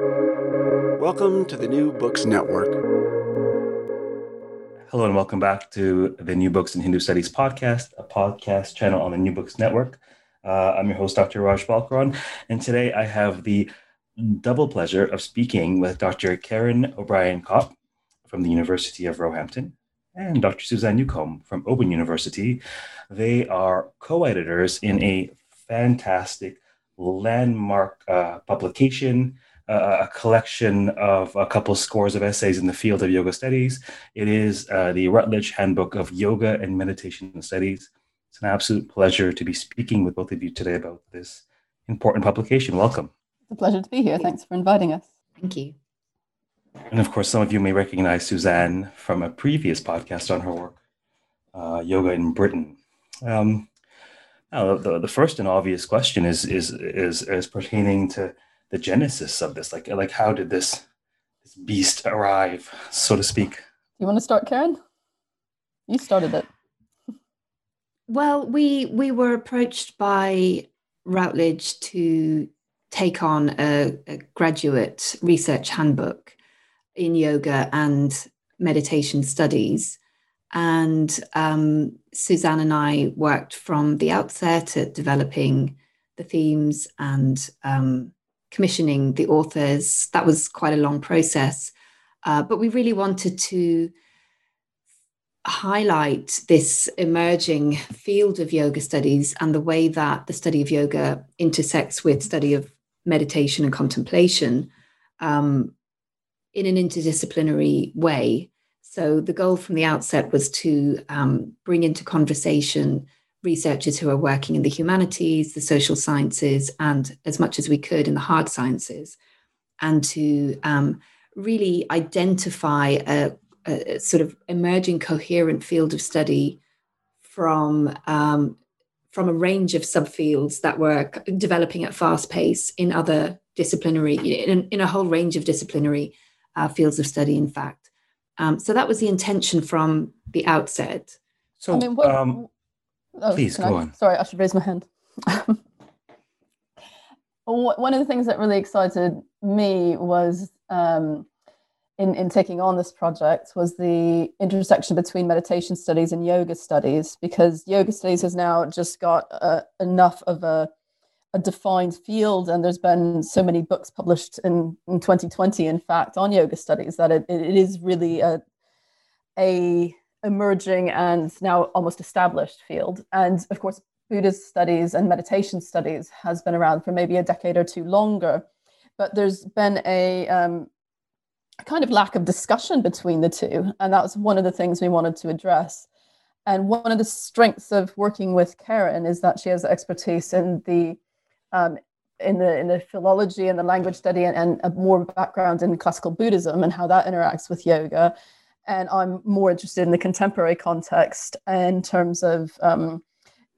Welcome to the New Books Network. Hello, and welcome back to the New Books in Hindu Studies podcast, a podcast channel on the New Books Network. Uh, I'm your host, Dr. Raj Balkaran, and today I have the double pleasure of speaking with Dr. Karen O'Brien Kop from the University of Roehampton and Dr. Suzanne Newcombe from Open University. They are co editors in a fantastic landmark uh, publication a collection of a couple scores of essays in the field of yoga studies. It is uh, the Routledge Handbook of Yoga and Meditation Studies. It's an absolute pleasure to be speaking with both of you today about this important publication. Welcome. It's a pleasure to be here. Thanks for inviting us. Thank you. And of course, some of you may recognize Suzanne from a previous podcast on her work, uh, Yoga in Britain. Um, now, the, the first and obvious question is, is, is, is pertaining to the genesis of this? Like like how did this this beast arrive so to speak? You want to start karen? You started it. Well we we were approached by routledge to take on a, a graduate research handbook in yoga and meditation studies. And um, suzanne and i worked from the outset at developing the themes and um, commissioning the authors. That was quite a long process. Uh, but we really wanted to highlight this emerging field of yoga studies and the way that the study of yoga intersects with study of meditation and contemplation um, in an interdisciplinary way. So the goal from the outset was to um, bring into conversation researchers who are working in the humanities, the social sciences, and as much as we could in the hard sciences, and to um, really identify a, a, sort of emerging coherent field of study from um, from a range of subfields that were developing at fast pace in other disciplinary in, in a whole range of disciplinary uh, fields of study in fact. Um, so that was the intention from the outset. So I mean, what, um, Oh, Please go I, on. Sorry, I should raise my hand. One of the things that really excited me was um, in, in taking on this project was the intersection between meditation studies and yoga studies, because yoga studies has now just got uh, enough of a, a defined field, and there's been so many books published in, in 2020, in fact, on yoga studies that it, it is really a, a emerging and now almost established field. And of course, Buddhist studies and meditation studies has been around for maybe a decade or two longer. But there's been a, um, kind of lack of discussion between the two. And that was one of the things we wanted to address. And one of the strengths of working with Karen is that she has expertise in the um, in the in the philology and the language study and, and a more background in classical Buddhism and how that interacts with yoga and I'm more interested in the contemporary context in terms of um,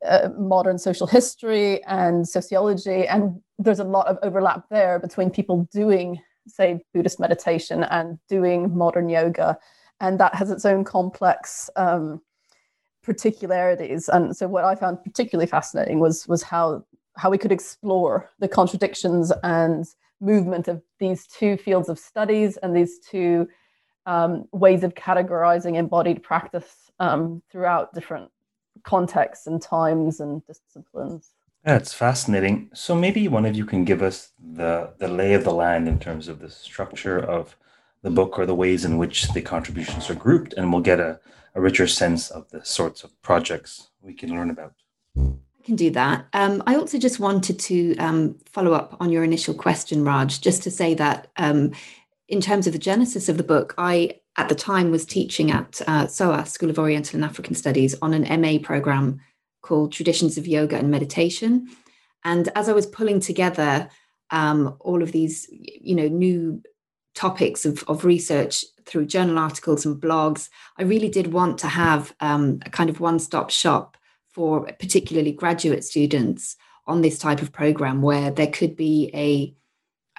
uh, modern social history and sociology. And there's a lot of overlap there between people doing, say, Buddhist meditation and doing modern yoga. And that has its own complex um, particularities. And so, what I found particularly fascinating was was how how we could explore the contradictions and movement of these two fields of studies and these two um, ways of categorizing embodied practice um, throughout different contexts and times and disciplines. That's fascinating. So maybe one of you can give us the the lay of the land in terms of the structure of the book or the ways in which the contributions are grouped, and we'll get a, a richer sense of the sorts of projects we can learn about. I can do that. Um, I also just wanted to um, follow up on your initial question, Raj, just to say that um, in terms of the genesis of the book, I at the time was teaching at uh, SOAS, School of Oriental and African Studies, on an MA program called Traditions of Yoga and Meditation. And as I was pulling together um, all of these, you know, new topics of, of research through journal articles and blogs, I really did want to have um, a kind of one-stop shop for particularly graduate students on this type of program where there could be a,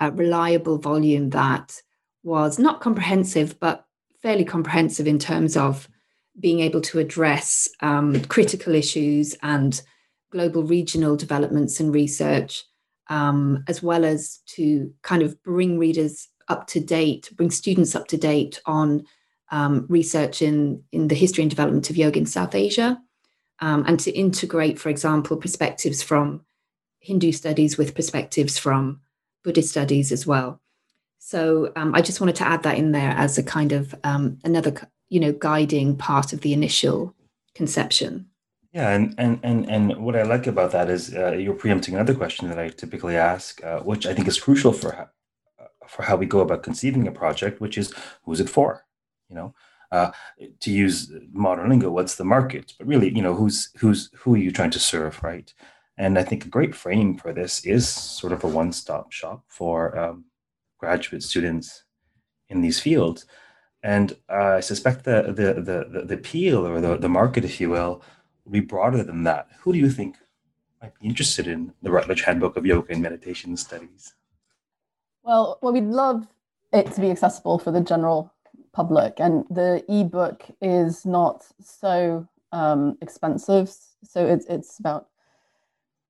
a reliable volume that was not comprehensive, but fairly comprehensive in terms of being able to address um, critical issues and global regional developments and research um, as well as to kind of bring readers up to date, bring students up to date on um, research in, in the history and development of yoga in South Asia, um, and to integrate, for example, perspectives from Hindu studies with perspectives from Buddhist studies as well. So um, I just wanted to add that in there as a kind of um, another, you know, guiding part of the initial conception. Yeah, and and and and what I like about that is uh, you're preempting another question that I typically ask, uh, which I think is crucial for how, for how we go about conceiving a project, which is who's it for? You know, uh, to use modern lingo, what's the market? But really, you know, who's who's who are you trying to serve, right? And I think a great frame for this is sort of a one-stop shop for um, graduate students in these fields. And uh, I suspect the, the the the appeal or the the market, if you will, will be broader than that. Who do you think might be interested in the Routledge Handbook of Yoga and Meditation Studies? Well, well, we'd love it to be accessible for the general public, and the ebook is not so um, expensive. So it's it's about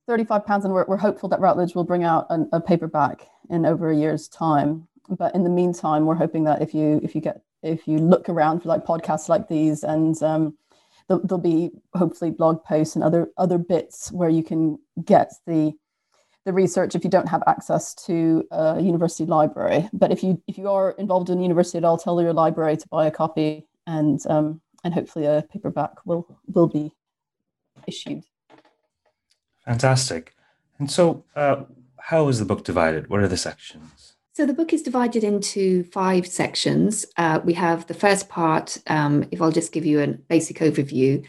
thirty-five pounds, and we're, we're hopeful that Routledge will bring out an, a paperback in over a year's time. But in the meantime, we're hoping that if you if you get if you look around for like podcasts like these, and um, there'll, there'll be hopefully blog posts and other other bits where you can get the the research if you don't have access to a university library. But if you if you are involved in university, I'll tell your library to buy a copy, and um, and hopefully a paperback will will be issued. Fantastic. And so, uh, how is the book divided? What are the sections? So the book is divided into five sections. Uh, we have the first part, um, if I'll just give you a basic overview,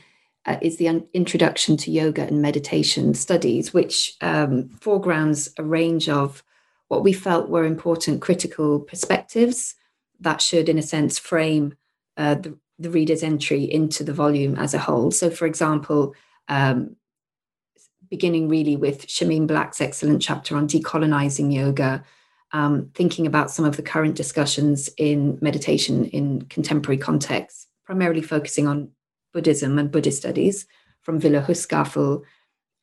uh, is the un- introduction to yoga and meditation studies, which um, foregrounds a range of what we felt were important critical perspectives that should, in a sense, frame uh, the, the reader's entry into the volume as a whole. So, for example, um, beginning really with Shameem Black's excellent chapter on decolonizing yoga, um, thinking about some of the current discussions in meditation in contemporary contexts, primarily focusing on Buddhism and Buddhist studies from Ville Husgafvel.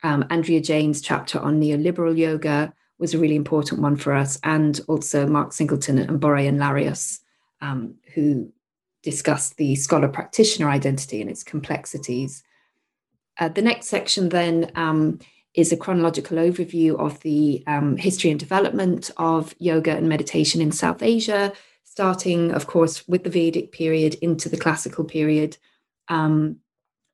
Um, Andrea Jain's chapter on neoliberal yoga was a really important one for us, and also Mark Singleton and Borayin Larios, um, who discussed the scholar practitioner identity and its complexities. Uh, the next section then um, is a chronological overview of the um, history and development of yoga and meditation in South Asia, starting, of course, with the Vedic period into the classical period, um,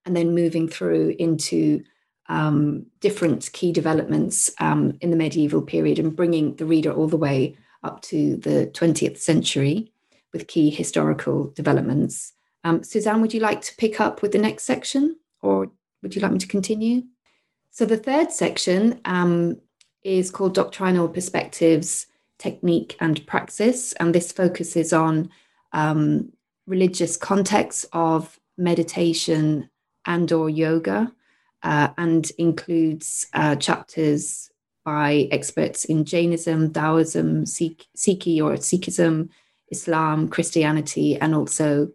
and then moving through into um, different key developments um, in the medieval period and bringing the reader all the way up to the 20th century with key historical developments. Um, Suzanne, would you like to pick up with the next section or would you like me to continue? So the third section um, is called Doctrinal Perspectives, Technique and Praxis, and this focuses on um, religious contexts of meditation and or yoga, uh, and includes uh, chapters by experts in Jainism, Taoism, Sikh, Sikhi or Sikhism, Islam, Christianity, and also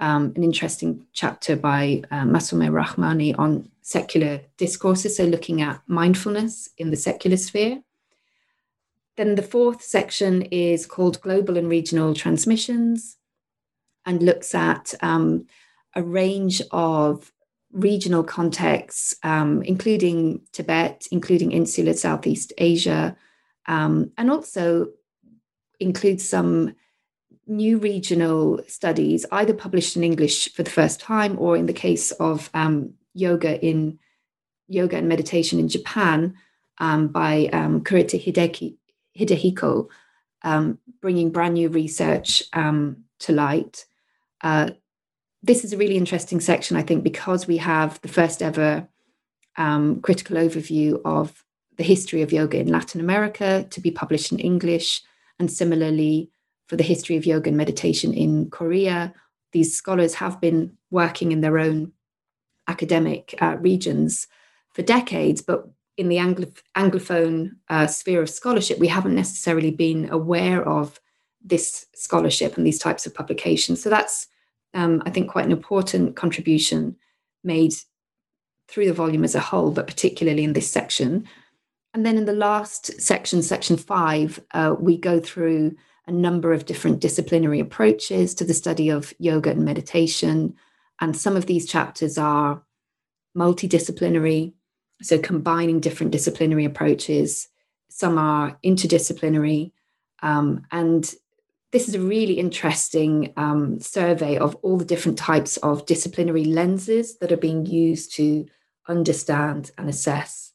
um, an interesting chapter by uh, Masoumeh Rahmani on secular discourses, so looking at mindfulness in the secular sphere. Then the fourth section is called Global and Regional Transmissions and looks at um, a range of regional contexts, um, including Tibet, including insular Southeast Asia, um, and also includes some new regional studies, either published in English for the first time, or in the case of um, yoga in yoga and meditation in Japan um, by um, Kurita Hideki, Hidehiko, um, bringing brand new research um, to light. Uh, this is a really interesting section, I think, because we have the first ever um, critical overview of the history of yoga in Latin America to be published in English, and similarly for the history of yoga and meditation in Korea. These scholars have been working in their own academic uh, regions for decades, but in the Anglo- Anglophone uh, sphere of scholarship, we haven't necessarily been aware of this scholarship and these types of publications. So that's, um, I think, quite an important contribution made through the volume as a whole, but particularly in this section. and then in the last section, section five, uh, we go through a number of different disciplinary approaches to the study of yoga and meditation. And some of these chapters are multidisciplinary, so combining different disciplinary approaches. Some are interdisciplinary. Um, and this is a really interesting um, survey of all the different types of disciplinary lenses that are being used to understand and assess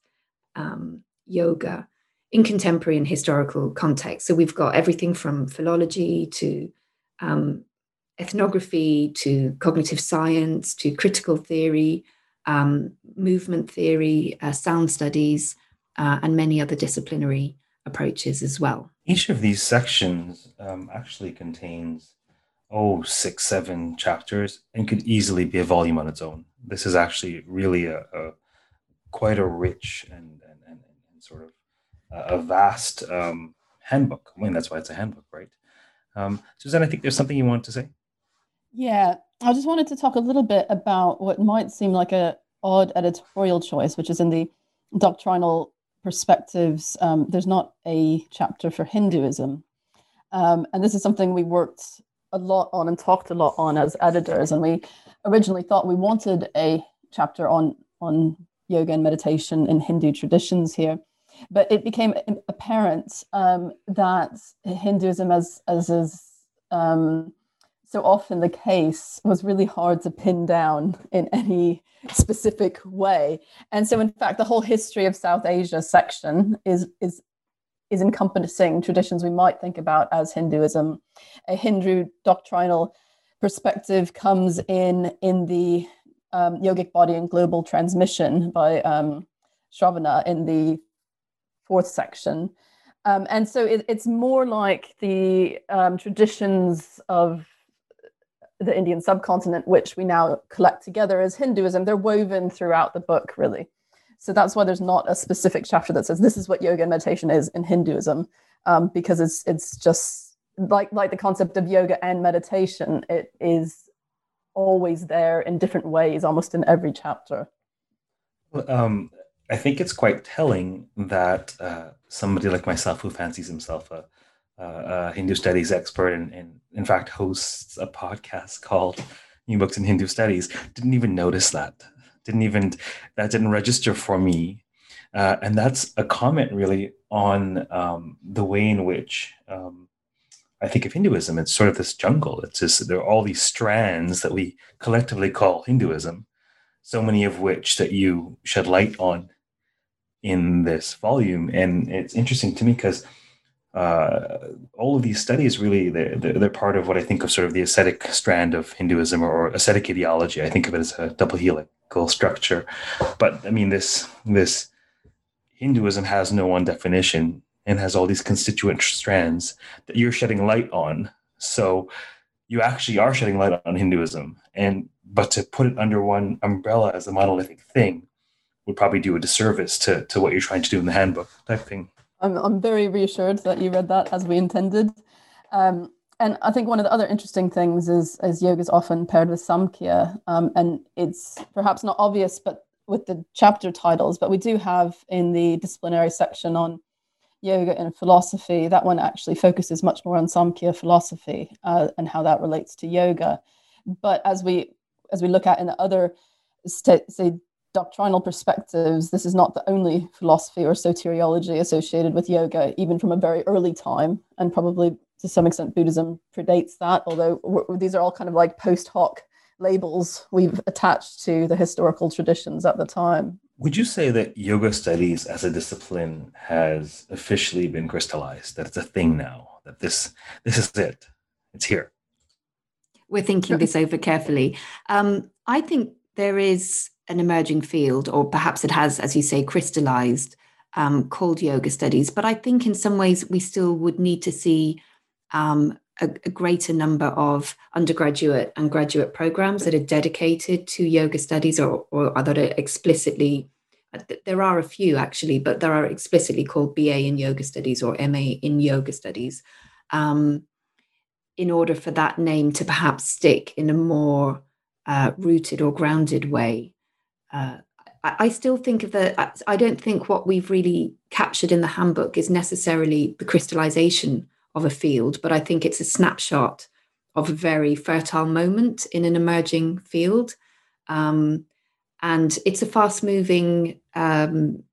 um, yoga in contemporary and historical context. So we've got everything from philology to um, ethnography to cognitive science to critical theory, um, movement theory, uh, sound studies, uh, and many other disciplinary approaches as well. Each of these sections um, actually contains, oh, six, seven chapters and could easily be a volume on its own. This is actually really a, a quite a rich and, and, and, and sort of a vast um, handbook. I mean, that's why it's a handbook, right? Um, Suzanne, I think there's something you want to say. Yeah, I just wanted to talk a little bit about what might seem like a odd editorial choice, which is in the doctrinal perspectives. Um, there's not a chapter for Hinduism, um, and this is something we worked a lot on and talked a lot on as editors. And we originally thought we wanted a chapter on on yoga and meditation in Hindu traditions here, but it became apparent um, that Hinduism, as as is um, so often the case was really hard to pin down in any specific way. And so, in fact, the whole history of South Asia section is is is encompassing traditions we might think about as Hinduism. A Hindu doctrinal perspective comes in in the um, yogic body and global transmission by um, Shravana in the fourth section. Um, and so it, it's more like the um, traditions of the Indian subcontinent, which we now collect together as Hinduism, they're woven throughout the book, really. So that's why there's not a specific chapter that says this is what yoga and meditation is in Hinduism, um, because it's it's just like like the concept of yoga and meditation. It is always there in different ways, almost in every chapter. Um, I think it's quite telling that uh, somebody like myself, who fancies himself a a Hindu studies expert and, and, in fact hosts a podcast called New Books in Hindu Studies. Didn't even notice that. Didn't even that didn't register for me. Uh, and that's a comment really on um, the way in which um, I think of Hinduism. It's sort of this jungle. It's just there are all these strands that we collectively call Hinduism, so many of which that you shed light on in this volume. And it's interesting to me because uh, all of these studies really they're, they're part of what I think of sort of the ascetic strand of Hinduism or ascetic ideology. I think of it as a double helical structure. But I mean, this this Hinduism has no one definition and has all these constituent strands that you're shedding light on. So you actually are shedding light on Hinduism, and but to put it under one umbrella as a monolithic thing would probably do a disservice to to what you're trying to do in the handbook type thing. I'm, I'm very reassured that you read that as we intended. Um, and I think one of the other interesting things is, is yoga is often paired with Samkhya. Um, and it's perhaps not obvious, but with the chapter titles, but we do have in the disciplinary section on yoga and philosophy, that one actually focuses much more on Samkhya philosophy uh, and how that relates to yoga. But as we as we look at in the other st- say doctrinal perspectives, this is not the only philosophy or soteriology associated with yoga, even from a very early time, and probably to some extent Buddhism predates that, although these are all kind of like post hoc labels we've attached to the historical traditions at the time. Would you say that yoga studies as a discipline has officially been crystallized, that it's a thing now, that this this is it, it's here? We're thinking this over carefully. Um, I think there is an emerging field, or perhaps it has, as you say, crystallized, um, called yoga studies. But I think in some ways we still would need to see um, a, a, greater number of undergraduate and graduate programs that are dedicated to yoga studies or, or that are explicitly. Uh, there are a few actually, but there are explicitly called BA in yoga studies or MA in yoga studies. Um, in order for that name to perhaps stick in a more uh, rooted or grounded way uh, I still think of the, I don't think what we've really captured in the handbook is necessarily the crystallization of a field, but I think it's a snapshot of a very fertile moment in an emerging field. Um, and it's a fast moving um,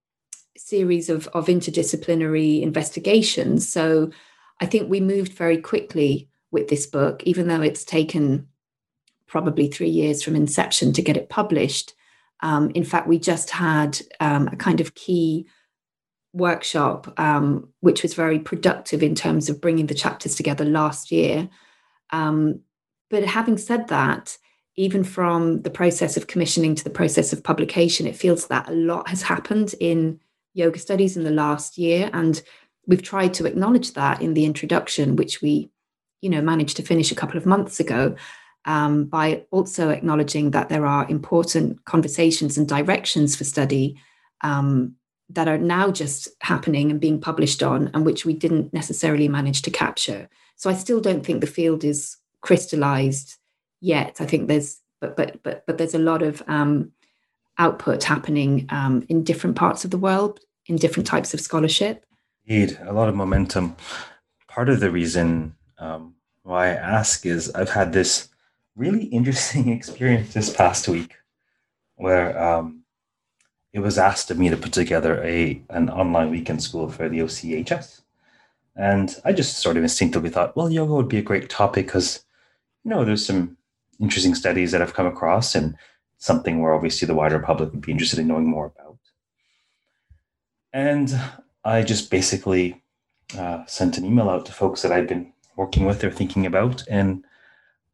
series of, of interdisciplinary investigations. So I think we moved very quickly with this book, even though it's taken probably three years from inception to get it published. Um, in fact, we just had um, a kind of key workshop, um, which was very productive in terms of bringing the chapters together last year. Um, but having said that, even from the process of commissioning to the process of publication, it feels that a lot has happened in yoga studies in the last year. And we've tried to acknowledge that in the introduction, which we, you know, managed to finish a couple of months ago um, by also acknowledging that there are important conversations and directions for study um, that are now just happening and being published on, and which we didn't necessarily manage to capture. So I still don't think the field is crystallized yet. I think there's, but but but but there's a lot of um, output happening um, in different parts of the world in different types of scholarship. Indeed, a lot of momentum. Part of the reason um, why I ask is I've had this really interesting experience this past week where um, it was asked of me to put together a an online weekend school for the OCHS. And I just sort of instinctively thought, well, yoga would be a great topic because, you know, there's some interesting studies that I've come across and something where obviously the wider public would be interested in knowing more about. And I just basically uh, sent an email out to folks that I'd been working with or thinking about. And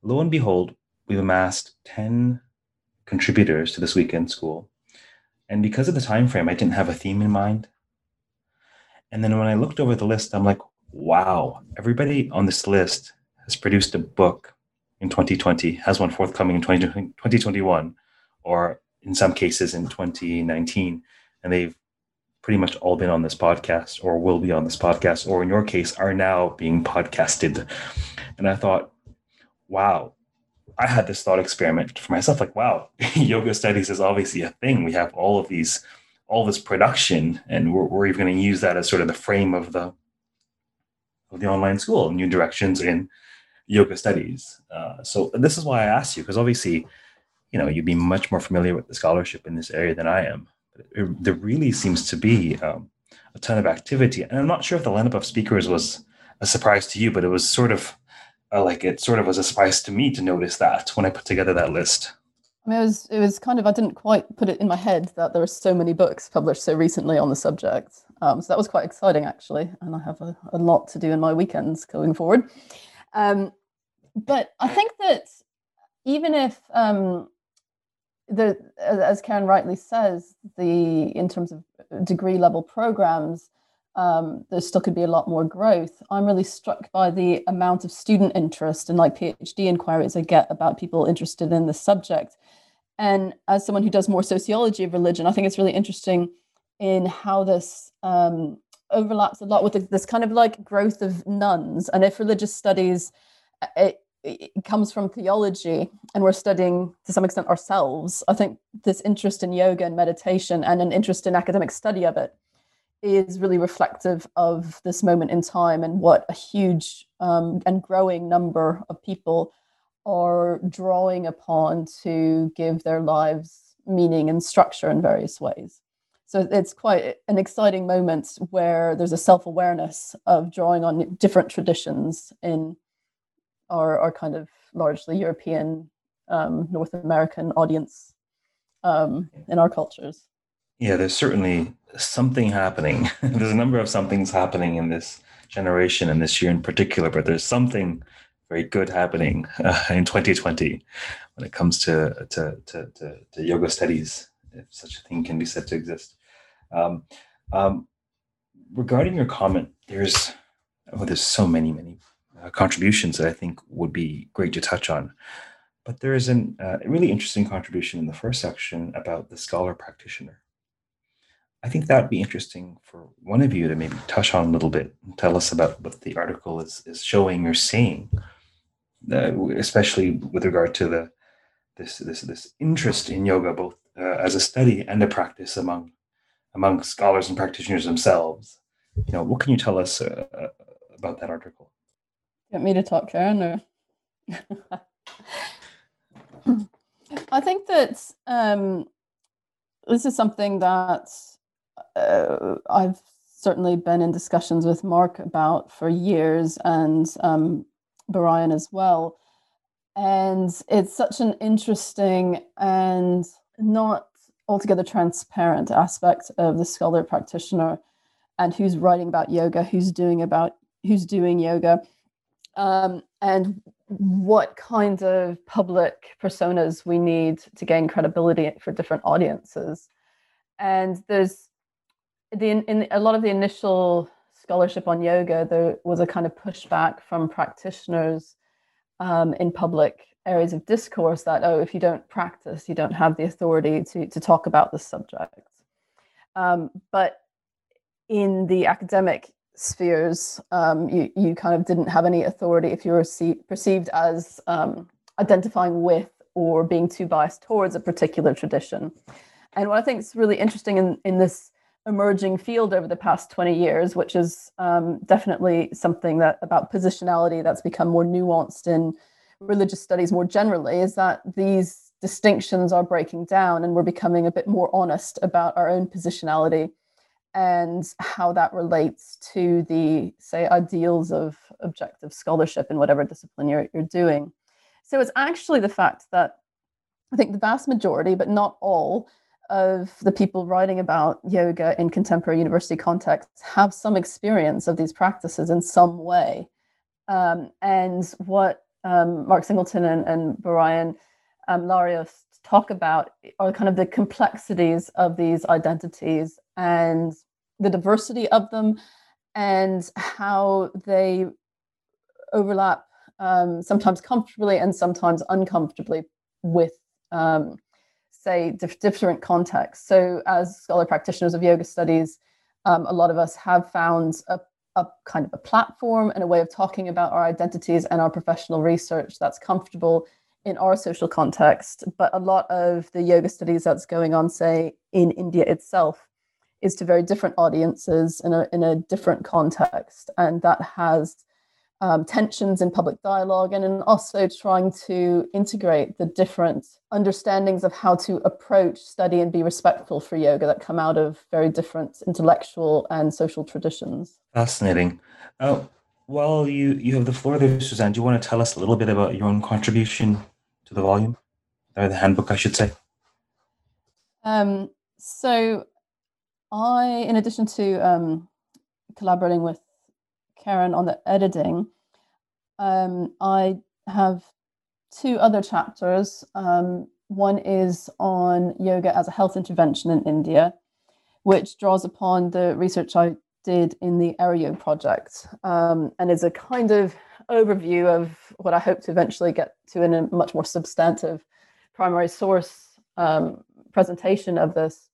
lo and behold, we've amassed 10 contributors to this weekend school. And because of the time frame, I didn't have a theme in mind. And then when I looked over the list, I'm like, wow, everybody on this list has produced a book in 2020, has one forthcoming in 2021, or in some cases in 2019. And they've pretty much all been on this podcast or will be on this podcast, or in your case, are now being podcasted. And I thought, wow, I had this thought experiment for myself like, wow, yoga studies is obviously a thing. We have all of these, all this production, and we're, we're even going to use that as sort of the frame of the of the online school, new directions in yoga studies. Uh, so this is why I asked you, because obviously, you know, you'd be much more familiar with the scholarship in this area than I am. It, there really seems to be um, a ton of activity, and I'm not sure if the lineup of speakers was a surprise to you, but it was sort of uh, like it sort of was a surprise to me to notice that when I put together that list. I mean, it was it was kind of I didn't quite put it in my head that there were so many books published so recently on the subject. Um, so that was quite exciting actually, and I have a, a lot to do in my weekends going forward. Um, but I think that even if um, the as Karen rightly says, the in terms of degree level programs, um, there still could be a lot more growth. I'm really struck by the amount of student interest and like PhD inquiries I get about people interested in the subject. And as someone who does more sociology of religion, I think it's really interesting in how this um, overlaps a lot with this kind of like growth of nones. And if religious studies, uh, it, it comes from theology and we're studying to some extent ourselves, I think this interest in yoga and meditation and an interest in academic study of it is really reflective of this moment in time and what a huge um, and growing number of people are drawing upon to give their lives meaning and structure in various ways. So it's quite an exciting moment where there's a self awareness of drawing on different traditions in our, our kind of largely European, um, North American audience um, in our cultures. Yeah, there's certainly something happening. there's a number of somethings happening in this generation and this year in particular, but there's something very good happening uh, in 2020 when it comes to, to, to, to, to yoga studies, if such a thing can be said to exist. Um, um, regarding your comment, there's oh, there's so many, many uh, contributions that I think would be great to touch on. But there is an, uh, a really interesting contribution in the first section about the scholar practitioner. I think that would be interesting for one of you to maybe touch on a little bit and tell us about what the article is, is showing or saying, uh, especially with regard to the this this this interest in yoga, both uh, as a study and a practice among among scholars and practitioners themselves. You know, what can you tell us uh, about that article? You want me to talk, Karen, or? I think that um, this is something that uh, I've certainly been in discussions with Mark about for years and um, Brian as well. And it's such an interesting and not altogether transparent aspect of the scholar practitioner and who's writing about yoga, who's doing about who's doing yoga, um, and what kind of public personas we need to gain credibility for different audiences. And there's the in a lot of the initial scholarship on yoga, there was a kind of pushback from practitioners um, in public areas of discourse that oh, if you don't practice, you don't have the authority to to talk about the subject. Um, but in the academic spheres, um, you, you kind of didn't have any authority if you were see, perceived as um, identifying with or being too biased towards a particular tradition. And what I think is really interesting in, in this emerging field over the past 20 years, which is um, definitely something that about positionality that's become more nuanced in religious studies more generally, is that these distinctions are breaking down and we're becoming a bit more honest about our own positionality and how that relates to the say ideals of objective scholarship in whatever discipline you're, you're doing. So it's actually the fact that i think the vast majority but not all of the people writing about yoga in contemporary university contexts have some experience of these practices in some way. Um, and what um, mark singleton and, and brian um, larios talk about are kind of the complexities of these identities and the diversity of them and how they overlap um, sometimes comfortably and sometimes uncomfortably with um, say dif- different contexts so as scholar practitioners of yoga studies um, a lot of us have found a, a kind of a platform and a way of talking about our identities and our professional research that's comfortable in our social context but a lot of the yoga studies that's going on say in india itself is to very different audiences in a, in a different context. And that has um, tensions in public dialogue and in also trying to integrate the different understandings of how to approach study and be respectful for yoga that come out of very different intellectual and social traditions. Fascinating. Uh, well, you, you have the floor there, Suzanne. Do you want to tell us a little bit about your own contribution to the volume, or the handbook, I should say? Um, so I, in addition to um, collaborating with Karen on the editing, um, I have two other chapters. Um, one is on yoga as a health intervention in India, which draws upon the research I did in the AyurYog project um, and is a kind of overview of what I hope to eventually get to in a much more substantive primary source um, presentation of this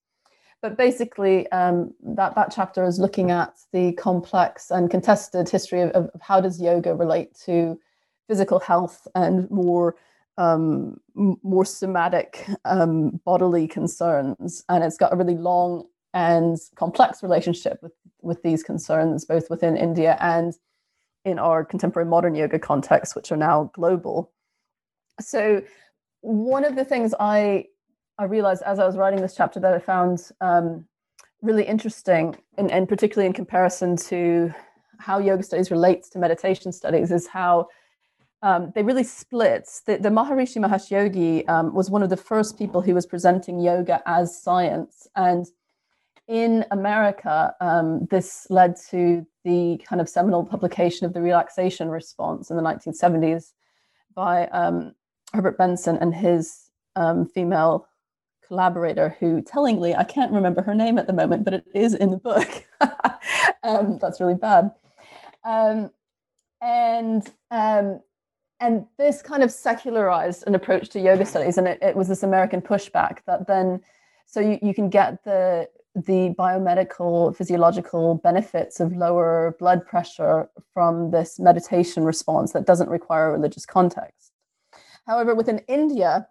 but basically um, that that chapter is looking at the complex and contested history of, of how does yoga relate to physical health and more um, more somatic um, bodily concerns. And it's got a really long and complex relationship with with these concerns both within india and in our contemporary modern yoga context which are now global. So one of the things i I realized as I was writing this chapter that I found um, really interesting, and, and particularly in comparison to how yoga studies relates to meditation studies, is how um, they really split. The, the Maharishi Mahesh Yogi um, was one of the first people who was presenting yoga as science. And in America, um, this led to the kind of seminal publication of the relaxation response in the 1970s by um, Herbert Benson and his um, female collaborator who tellingly i can't remember her name at the moment but it is in the book. Um, that's really bad. Um, and um, and this kind of secularized an approach to yoga studies and it, it was this american pushback that then so you, you can get the the biomedical physiological benefits of lower blood pressure from this meditation response that doesn't require a religious context. However within india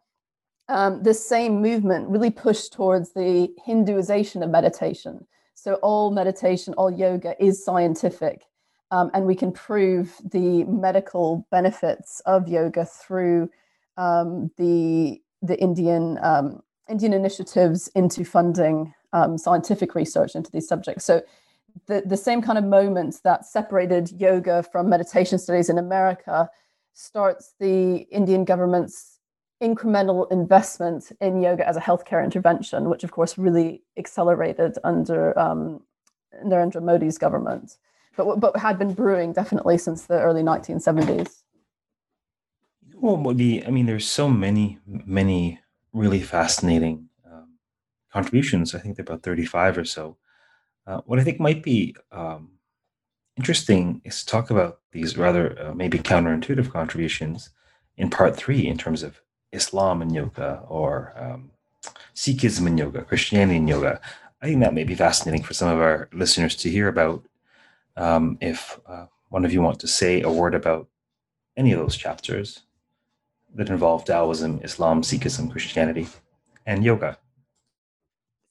um, this same movement really pushed towards the Hinduization of meditation. So all meditation, all yoga is scientific. Um, and we can prove the medical benefits of yoga through um, the the Indian um, Indian initiatives into funding um, scientific research into these subjects. So the, the same kind of moment that separated yoga from meditation studies in America starts the Indian government's incremental investment in yoga as a healthcare intervention, which of course really accelerated under um, Narendra Modi's government, but, but had been brewing definitely since the early 1970s. Well, the I mean, there's so many, many really fascinating um, contributions. I think they're about 35 or so. Uh, what I think might be um, interesting is to talk about these rather uh, maybe counterintuitive contributions in part three in terms of Islam and yoga or um, Sikhism and yoga, Christianity and yoga. I think that may be fascinating for some of our listeners to hear about. Um, if uh, one of you want to say a word about any of those chapters that involve Taoism, Islam, Sikhism, Christianity, and yoga.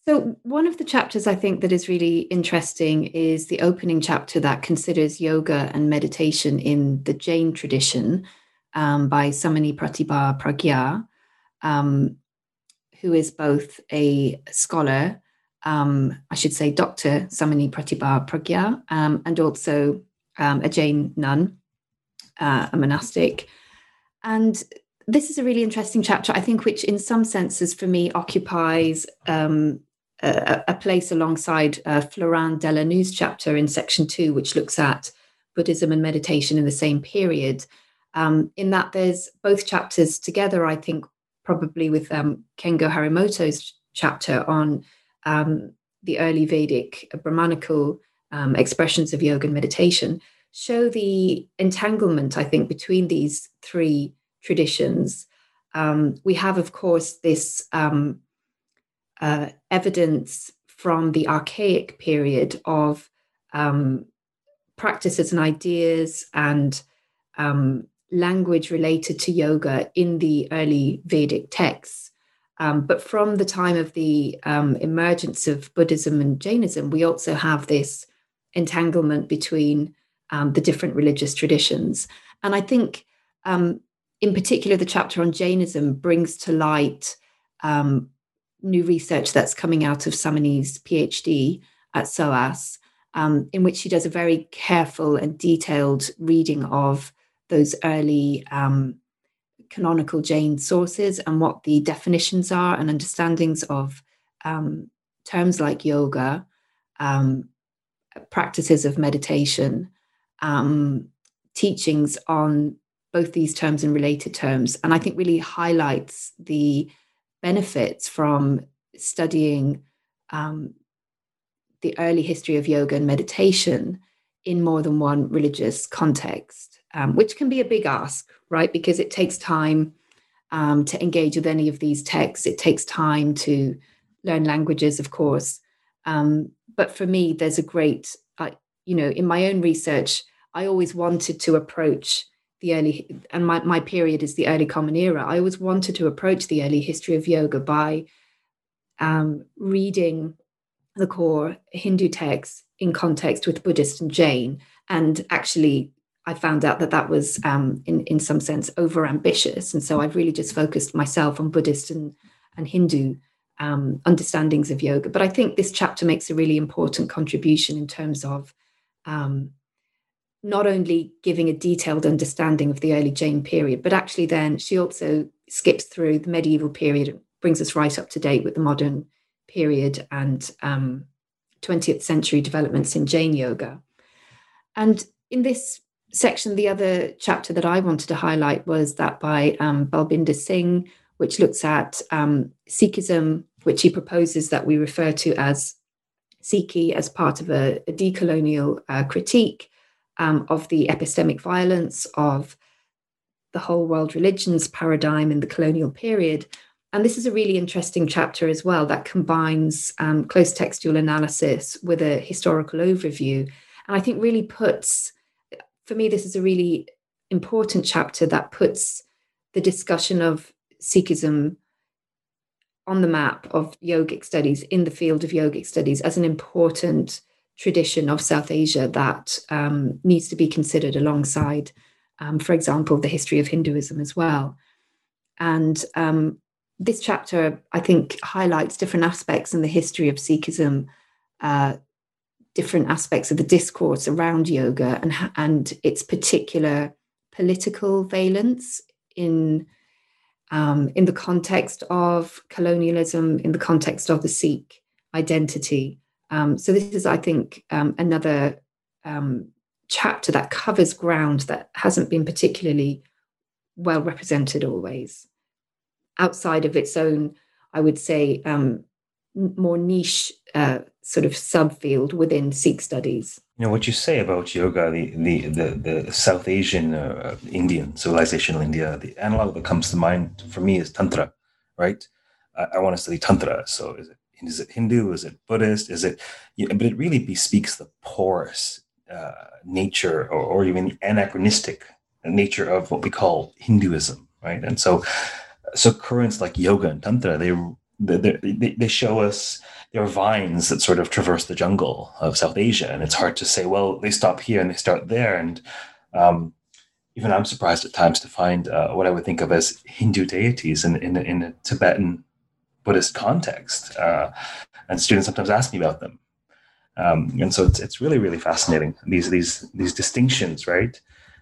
So, one of the chapters I think that is really interesting is the opening chapter that considers yoga and meditation in the Jain tradition um, by Samani Pratibha Pragya, um, who is both a scholar, um, I should say, Dr. Samani Pratibha Pragya, um, and also um, a Jain nun, uh, a monastic. And this is a really interesting chapter, I think, which in some senses for me occupies um, a, a, place alongside uh, Florin Deleanu's chapter in section two, which looks at Buddhism and meditation in the same period. Um, in that there's both chapters together, I think, probably with um, Kengo Harimoto's chapter on um, the early Vedic uh, Brahmanical um, expressions of yoga and meditation, show the entanglement, I think, between these three traditions. Um, we have, of course, this um, uh, evidence from the archaic period of practices and ideas and um, language related to yoga in the early Vedic texts. Um, but from the time of the um, emergence of Buddhism and Jainism, we also have this entanglement between um, the different religious traditions. And I think um, in particular, the chapter on Jainism brings to light um, new research that's coming out of Samani's PhD at SOAS, um, in which she does a very careful and detailed reading of those early um, canonical Jain sources and what the definitions are and understandings of um, terms like yoga, um, practices of meditation, um, teachings on both these terms and related terms. And I think really highlights the benefits from studying um, the early history of yoga and meditation in more than one religious context, um, which can be a big ask, right? Because it takes time um, to engage with any of these texts. It takes time to learn languages, of course. Um, but for me, there's a great, uh, you know, in my own research, I always wanted to approach the early and my, my period is the early common era i always wanted to approach the early history of yoga by um, reading the core hindu texts in context with buddhist and jain and actually i found out that that was um, in, in some sense over ambitious and so i've really just focused myself on buddhist and, and hindu um, understandings of yoga but i think this chapter makes a really important contribution in terms of um, not only giving a detailed understanding of the early Jain period, but actually then she also skips through the medieval period and brings us right up to date with the modern period and um, 20th century developments in Jain yoga. And in this section, the other chapter that I wanted to highlight was that by um, Balbinder Singh, which looks at um, Sikhism, which he proposes that we refer to as Sikhi as part of a, a decolonial uh, critique um, of the epistemic violence of the whole world religions paradigm in the colonial period. And this is a really interesting chapter as well that combines um, close textual analysis with a historical overview. And I think really puts, for me, this is a really important chapter that puts the discussion of Sikhism on the map of yogic studies in the field of yogic studies as an important tradition of South Asia that um, needs to be considered alongside, um, for example, the history of Hinduism as well. And um, this chapter, I think, highlights different aspects in the history of Sikhism, uh, different aspects of the discourse around yoga and, and its particular political valence in um, in the context of colonialism, in the context of the Sikh identity. Um, so this is, I think, um, another um, chapter that covers ground that hasn't been particularly well represented always, outside of its own, I would say, um, more niche uh, sort of subfield within Sikh studies. You know what you say about yoga the the the, the south asian uh, indian civilizational india the analog that comes to mind for me is tantra right? I, I want to study tantra. So is it is it hindu? Is it buddhist? Is it you know, but it really bespeaks the porous uh, nature or, or even anachronistic nature of what we call hinduism right? And so so currents like yoga and tantra they they, they show us there are vines that sort of traverse the jungle of South Asia, and it's hard to say, well, they stop here and they start there. And um, even I'm surprised at times to find uh, what I would think of as Hindu deities in, in, in a Tibetan Buddhist context. Uh, and students sometimes ask me about them. Um, and so it's, it's really, really fascinating, these, these, these distinctions, right?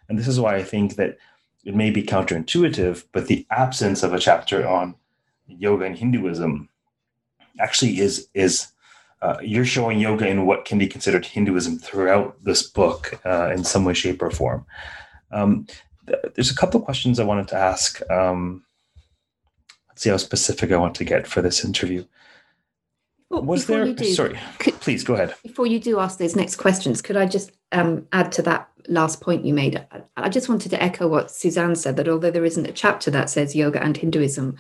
And this is why I think that it may be counterintuitive, but the absence of a chapter on yoga and Hinduism actually is is uh, you're showing yoga in what can be considered Hinduism throughout this book uh, in some way, shape, or form. Um, th- there's a couple of questions I wanted to ask. Um, let's see how specific I want to get for this interview. Well, Was there? Do, sorry, could, please go ahead. Before you do ask those next questions, could I just um, add to that last point you made? I, I just wanted to echo what Suzanne said that although there isn't a chapter that says yoga and Hinduism,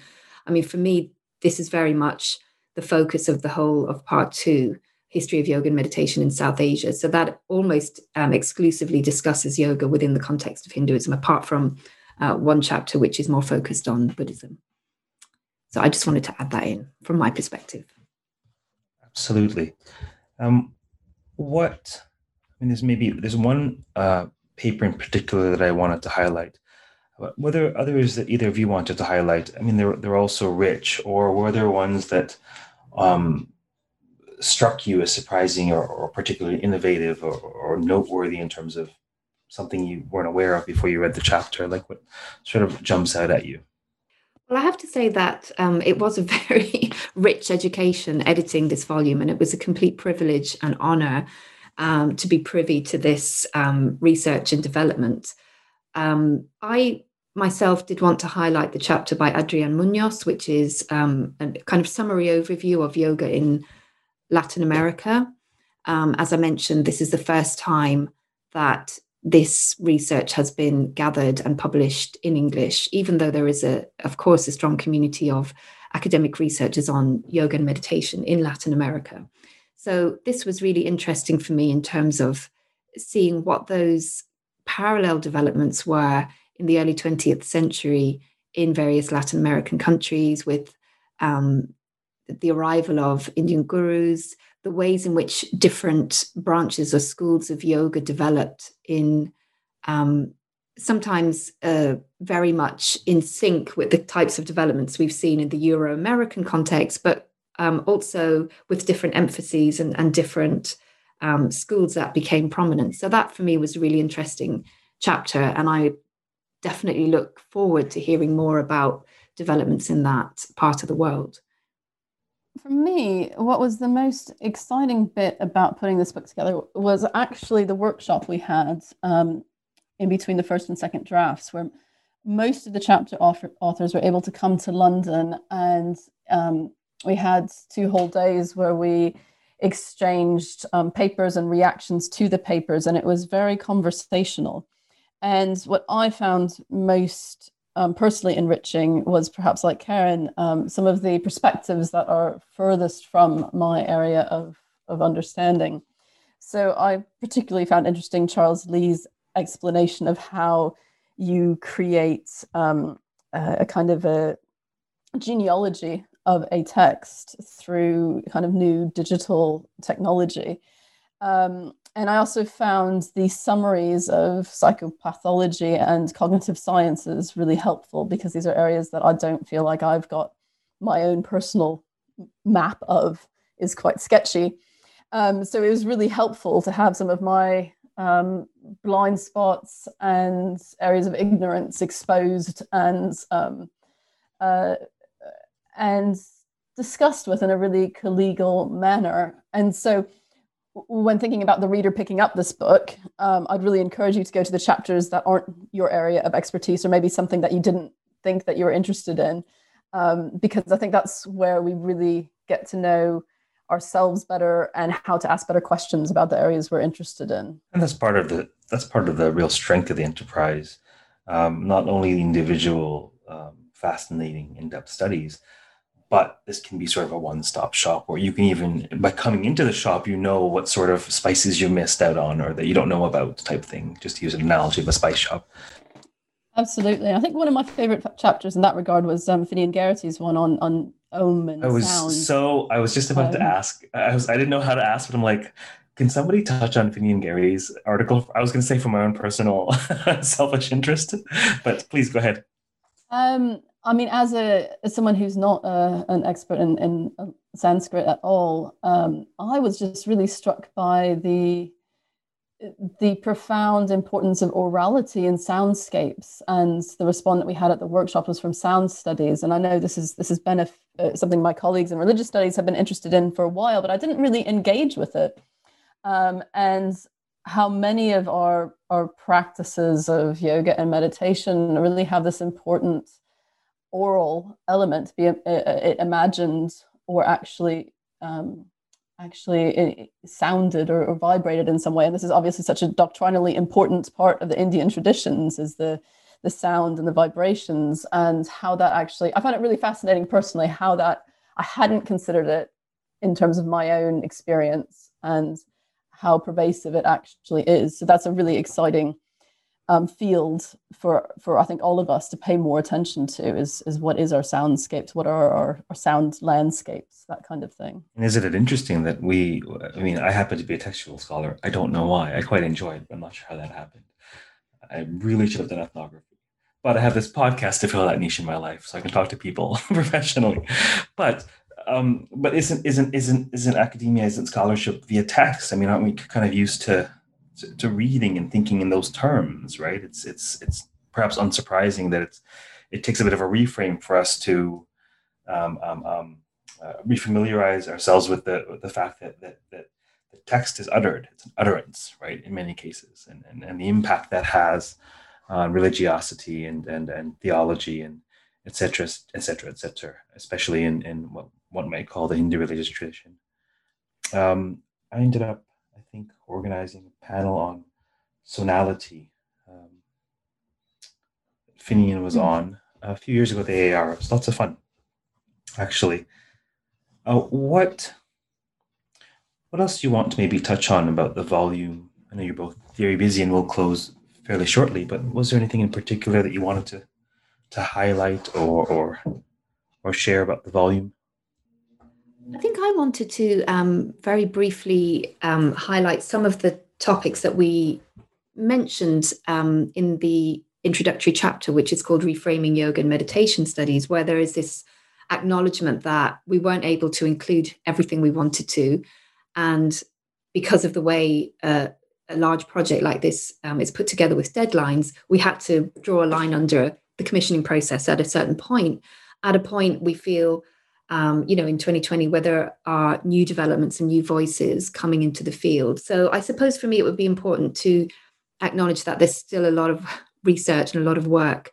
I mean, for me, this is very much the focus of the whole of part two history of yoga and meditation in south asia. So that almost um, exclusively discusses yoga within the context of hinduism apart from uh, one chapter which is more focused on buddhism. So i just wanted to add that in from my perspective. Absolutely. Um, what i mean there's maybe there's one uh, paper in particular that i wanted to highlight were there others that either of you wanted to highlight? I mean, they're they're also rich, or were there ones that um, struck you as surprising or, or particularly innovative or, or, noteworthy in terms of something you weren't aware of before you read the chapter? Like what sort of jumps out at you? Well, I have to say that um, it was a very rich education editing this volume, and it was a complete privilege and honor um, to be privy to this um, research and development. Um, I myself did want to highlight the chapter by Adrian Munoz, which is um, a kind of summary overview of yoga in Latin America. Um, as I mentioned, this is the first time that this research has been gathered and published in English, even though there is a, of course, a strong community of academic researchers on yoga and meditation in Latin America. So this was really interesting for me in terms of seeing what those parallel developments were in the early 20th century in various Latin American countries with um, the arrival of Indian gurus, the ways in which different branches or schools of yoga developed in um, sometimes uh, very much in sync with the types of developments we've seen in the Euro American context, but um, also with different emphases and, and different um, schools that became prominent. So, that for me was a really interesting chapter. And I definitely look forward to hearing more about developments in that part of the world. For me, what was the most exciting bit about putting this book together was actually the workshop we had um, in between the first and second drafts, where most of the chapter author- authors were able to come to London, and um, we had two whole days where we exchanged um, papers and reactions to the papers, and it was very conversational. And what I found most um, personally enriching was perhaps like Karen, um, some of the perspectives that are furthest from my area of, of understanding. So I particularly found interesting Charles Li's explanation of how you create um, a, a, kind of a genealogy of a text through kind of new digital technology. Um, and I also found the summaries of psychopathology and cognitive sciences really helpful because these are areas that I don't feel like I've got my own personal map of is quite sketchy. Um, so it was really helpful to have some of my um, blind spots and areas of ignorance exposed and um, uh, and discussed with in a really collegial manner. And so when thinking about the reader picking up this book, um, I'd really encourage you to go to the chapters that aren't your area of expertise or maybe something that you didn't think that you were interested in, um, because I think that's where we really get to know ourselves better and how to ask better questions about the areas we're interested in. And that's part of the that's part of the real strength of the enterprise. Um, not only the individual um, fascinating in-depth studies, but this can be sort of a one-stop shop where you can even by coming into the shop you know what sort of spices you missed out on or that you don't know about type thing just to use an analogy of a spice shop absolutely i think one of my favorite chapters in that regard was um, Finnian Gerety's one on on ohm and i was sound. so i was just about um, to ask i was i didn't know how to ask but i'm like can somebody touch on Finnian Gerety's article? I was going to say for my own personal selfish interest, but please go ahead. Um, I mean, as a as someone who's not uh, an expert in, in uh, Sanskrit at all, um, I was just really struck by the the profound importance of orality in soundscapes. And the response that we had at the workshop was from sound studies. And I know this is this has been a, uh, something my colleagues in religious studies have been interested in for a while, but I didn't really engage with it. Um, and how many of our our practices of yoga and meditation really have this important oral element be uh, uh, imagined or actually um, actually sounded or, or, vibrated in some way. And this is obviously such a doctrinally important part of the Indian traditions is the the sound and the vibrations and how that actually I find it really fascinating personally how that I hadn't considered it in terms of my own experience and how pervasive it actually is. So that's a really exciting um, field for for I think all of us to pay more attention to is is what is our soundscapes, what are our, our sound landscapes, that kind of thing. And isn't it interesting that we? I mean, I happen to be a textual scholar. I don't know why. I quite enjoy it, but I'm not sure how that happened. I really should have done ethnography, but I have this podcast to fill that niche in my life, so I can talk to people professionally. But um, but isn't isn't isn't isn't academia isn't scholarship via text? I mean, aren't we kind of used to to, reading and thinking in those terms, right? It's it's it's perhaps unsurprising that it's it takes a bit of a reframe for us to um, um, um, uh, refamiliarize ourselves with the with the fact that, that that the text is uttered. It's an utterance, right? In many cases, and and, and the impact that has on religiosity and and and theology and etc. etc. etc. Especially in in what one might call the Hindu religious tradition. Um, I ended up I think, organizing panel on sonality. Um, Finnian was mm-hmm. on a few years ago at the AAR. It was lots of fun, actually. Uh, what what else do you want to maybe touch on about the volume? I know you're both very busy and we'll close fairly shortly, but was there anything in particular that you wanted to to highlight or or or share about the volume? I think I wanted to um, very briefly um, highlight some of the topics that we mentioned um, in the introductory chapter, which is called Reframing Yoga and Meditation Studies, where there is this acknowledgement that we weren't able to include everything we wanted to. And because of the way uh, a large project like this um, is put together with deadlines, we had to draw a line under the commissioning process at a certain point. At a point, we feel um, you know, in 2020, where there are new developments and new voices coming into the field. So I suppose for me, it would be important to acknowledge that there's still a lot of research and a lot of work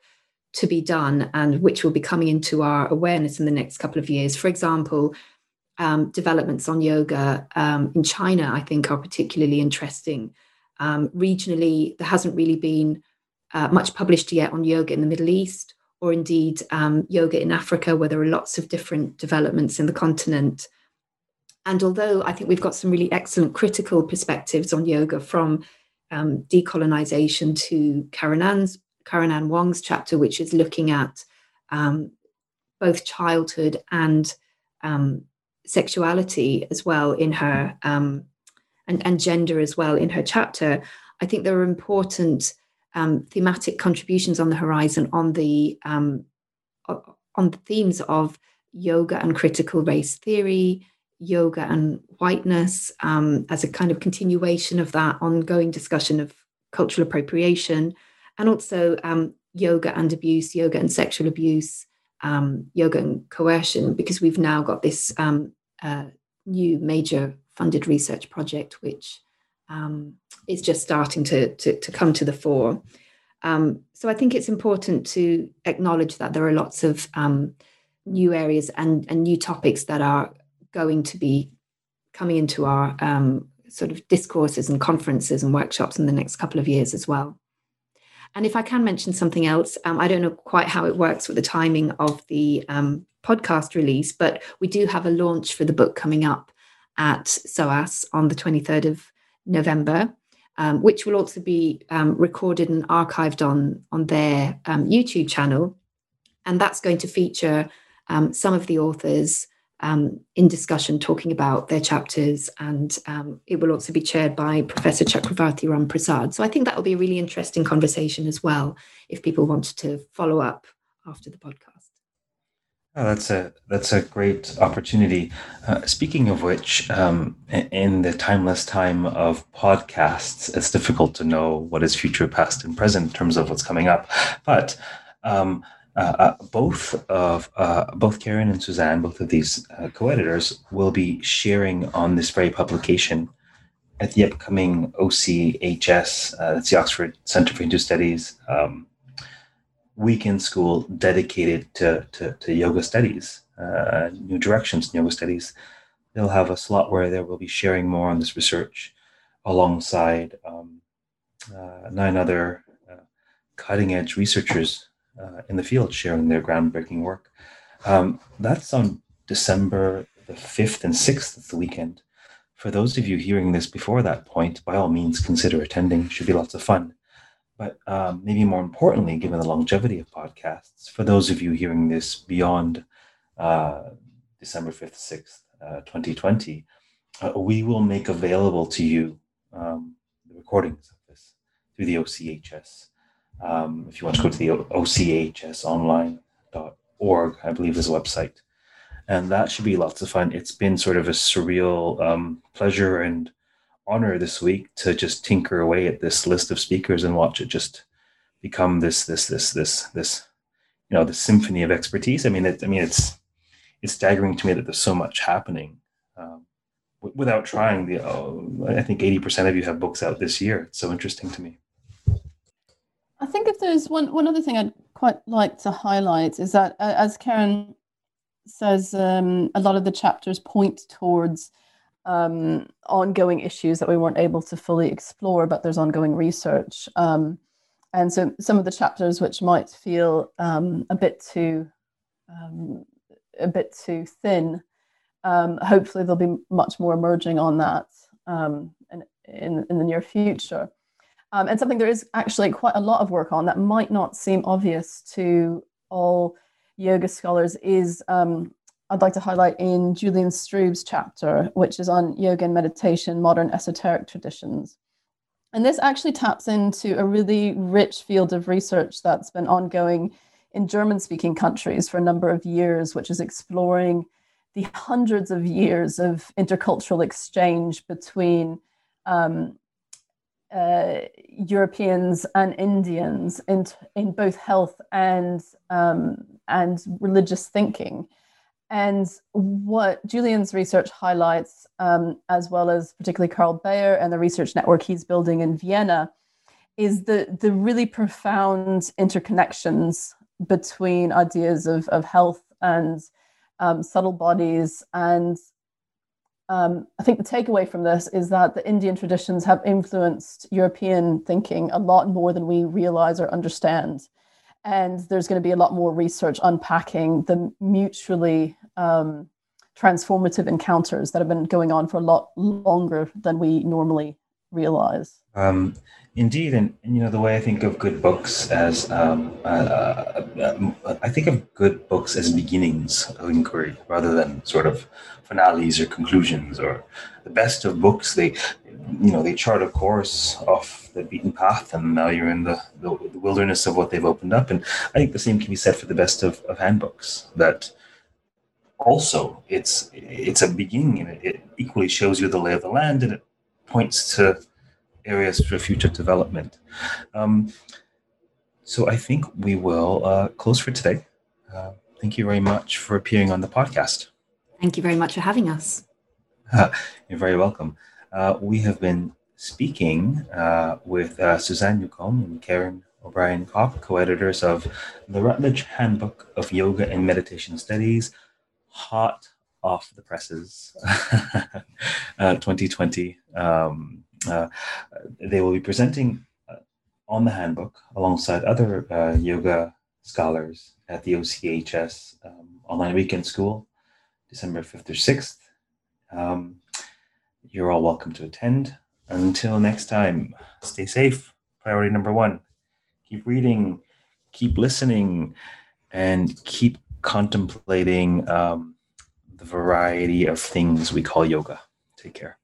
to be done, and which will be coming into our awareness in the next couple of years. For example, um, developments on yoga um, in China, I think, are particularly interesting. Um, regionally, there hasn't really been uh, much published yet on yoga in the Middle East or indeed um, yoga in Africa, where there are lots of different developments in the continent. And although I think we've got some really excellent critical perspectives on yoga from um, decolonization to Karen Ann Wong's chapter, which is looking at um, both childhood and um, sexuality as well in her um, and, and gender as well in her chapter, I think there are important um, thematic contributions on the horizon on the um, on the themes of yoga and critical race theory, yoga and whiteness, um, as a kind of continuation of that ongoing discussion of cultural appropriation, and also um, yoga and abuse, yoga and sexual abuse, um, yoga and coercion, because we've now got this um, uh, new major funded research project, which um, is just starting to, to, to, come to the fore. Um, so I think it's important to acknowledge that there are lots of um, new areas and, and new topics that are going to be coming into our um, sort of discourses and conferences and workshops in the next couple of years as well. And if I can mention something else, um, I don't know quite how it works with the timing of the um, podcast release, but we do have a launch for the book coming up at SOAS on the 23rd of November, um, which will also be um, recorded and archived on, on their um, YouTube channel. And that's going to feature um, some of the authors um, in discussion talking about their chapters. And it will also be chaired by Professor Chakravarthi Ram Prasad. So I think that will be a really interesting conversation as well if people wanted to follow up after the podcast. Oh, that's a that's a great opportunity. Uh, speaking of which, um, in the timeless time of podcasts, it's difficult to know what is future, past, and present in terms of what's coming up. But um, uh, uh, both of uh, both Karen and Suzanne, both of these uh, co-editors, will be sharing on this very publication at the upcoming OCHS. Uh, that's the Oxford Centre for Hindu Studies. Um, weekend school dedicated to, to, to yoga studies, uh, new directions in yoga studies. They'll have a slot where they will be sharing more on this research alongside um, uh, nine other uh, cutting edge researchers uh, in the field sharing their groundbreaking work. Um, that's on December the 5th and 6th of the weekend. For those of you hearing this before that point, by all means, consider attending. Should be lots of fun. But um, maybe more importantly, given the longevity of podcasts, for those of you hearing this beyond uh, December 5th, 6th, uh, 2020, uh, we will make available to you um, the recordings of this through the OCHS. Um, if you want to go to the OCHSonline.org, I believe is a website. And that should be lots of fun. It's been sort of a surreal um, pleasure and honor this week to just tinker away at this list of speakers and watch it just become this this this this this you know the symphony of expertise. I mean, it, I mean it's it's staggering to me that there's so much happening um, w- without trying. The oh, I think eighty percent of you have books out this year. It's so interesting to me. I think if there's one one other thing I'd quite like to highlight is that uh, as Karen says, um, a lot of the chapters point towards um, ongoing issues that we weren't able to fully explore, but there's ongoing research. Um, and so some of the chapters which might feel um, a bit too um, a bit too thin, um, hopefully there'll be much more emerging on that um, in, in, in, the near future. and something there is actually quite a lot of work on that might not seem obvious to all yoga scholars is I'd like to highlight in Julian Strube's chapter, which is on yoga and meditation, modern esoteric traditions. And this actually taps into a really rich field of research that's been ongoing in German speaking countries for a number of years, which is exploring the hundreds of years of intercultural exchange between um, uh, Europeans and Indians in, in both health and, um, and religious thinking. And what Julian's research highlights, um, as well as particularly Karl Baier and the research network he's building in Vienna, is the, the really profound interconnections between ideas of, of health and um, subtle bodies. And um, I think the takeaway from this is that the Indian traditions have influenced European thinking a lot more than we realize or understand and there's going to be a lot more research unpacking the mutually um, transformative encounters that have been going on for a lot longer than we normally realize. Um, indeed, and, and, you know the way I think of good books as um, uh, uh, uh, I think of good books as beginnings of inquiry rather than sort of finales or conclusions or the best of books. They you know they chart a course off the beaten path, and now you're in the, the, the wilderness of what they've opened up. And I think the same can be said for the best of, of handbooks that also it's it's a beginning and it, it, equally shows you the lay of the land and it points to areas for future development. Um, so I think we will uh, close for today. Uh, thank you very much for appearing on the podcast. Thank you very much for having us. You're very welcome. Uh, we have been speaking uh, with uh, Suzanne Newcombe and Karen O'Brien Kop, co editors of the Routledge Handbook of Yoga and Meditation Studies, hot off the presses, 2020. Uh, um, uh, they will be presenting uh, on the handbook alongside other uh, yoga scholars at the OCHS um, online weekend school, December 5th or 6th. Um, you're all welcome to attend. Until next time, stay safe. Priority number one keep reading, keep listening, and keep contemplating um, the variety of things we call yoga. Take care.